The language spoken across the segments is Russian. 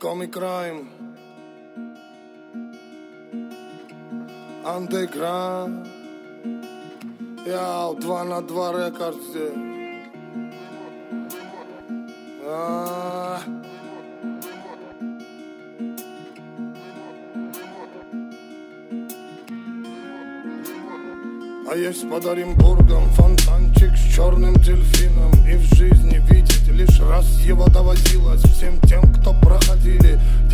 Comic Crime Underground Яу, два на два рекордсе А. А есть под Оренбургом фонтанчик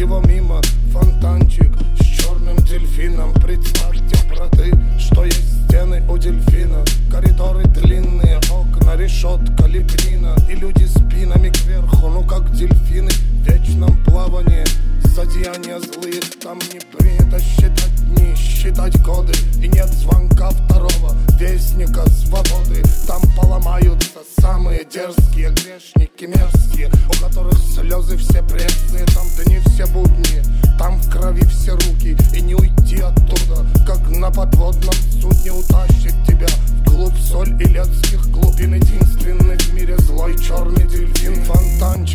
его мимо. Фонтанчик с черным дельфином. Представьте, браты, что есть стены у дельфина. Коридоры длинные, окна, решетка, лепнина И люди спинами кверху, ну как дельфины В вечном плавании. Зодеяния злые, там не принято считать дни, считать годы. И нет звонка У которых слезы все пресные, там дни все будни Там в крови все руки, и не уйти оттуда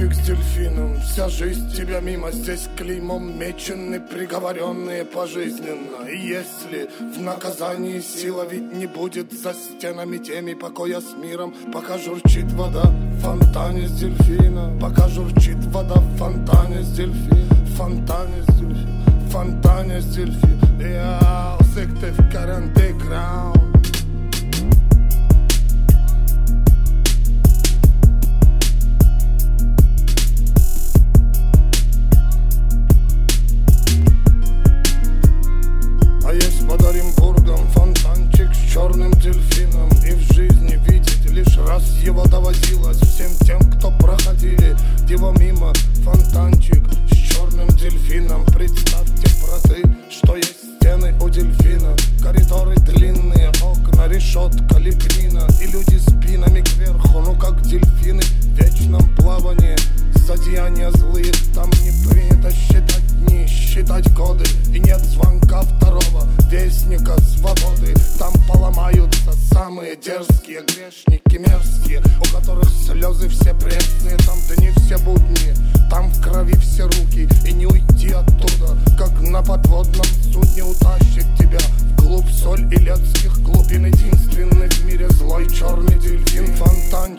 Фонтанчик с дельфином. Вся жизнь тебя мимо Здесь клеймом мечены Приговоренные пожизненно. И если в наказании сила Ведь не будет за стенами теми Покоя с миром Пока журчит вода в фонтане с дельфина Пока журчит вода в фонтане с дельфина Фонтане с дельфина Фонтане с дельфина Я секте в каранте дельфина. Коридоры длинные, окна, решетка, лепнина. И люди спинами кверху, ну как дельфины В вечном плавании. Зодеяния злые, там не принято считать дни, считать годы. И нет звонка второго вестника свободы. Там поломаются самые дерзкие грешники мерзкие У которых слезы все пресные, там дни все будни Там в крови все руки, и не уйти оттуда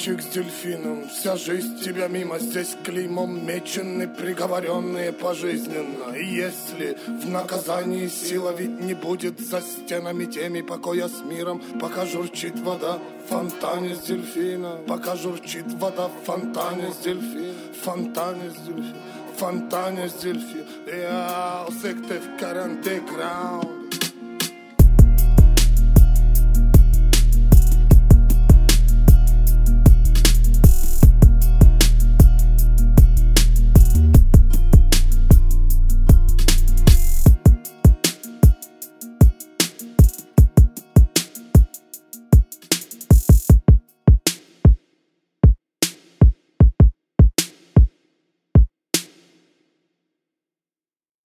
Фонтанчик с дельфином. Вся жизнь тебя мимо Здесь клеймом мечены Приговоренные пожизненно. И если в наказании сила Ведь не будет за стенами теми Покоя с миром Пока журчит вода в фонтане с дельфина. Пока журчит вода в фонтане с дельфина. Фонтане с дельфина. Фонтане с дельфина. Я секте в каранте граунд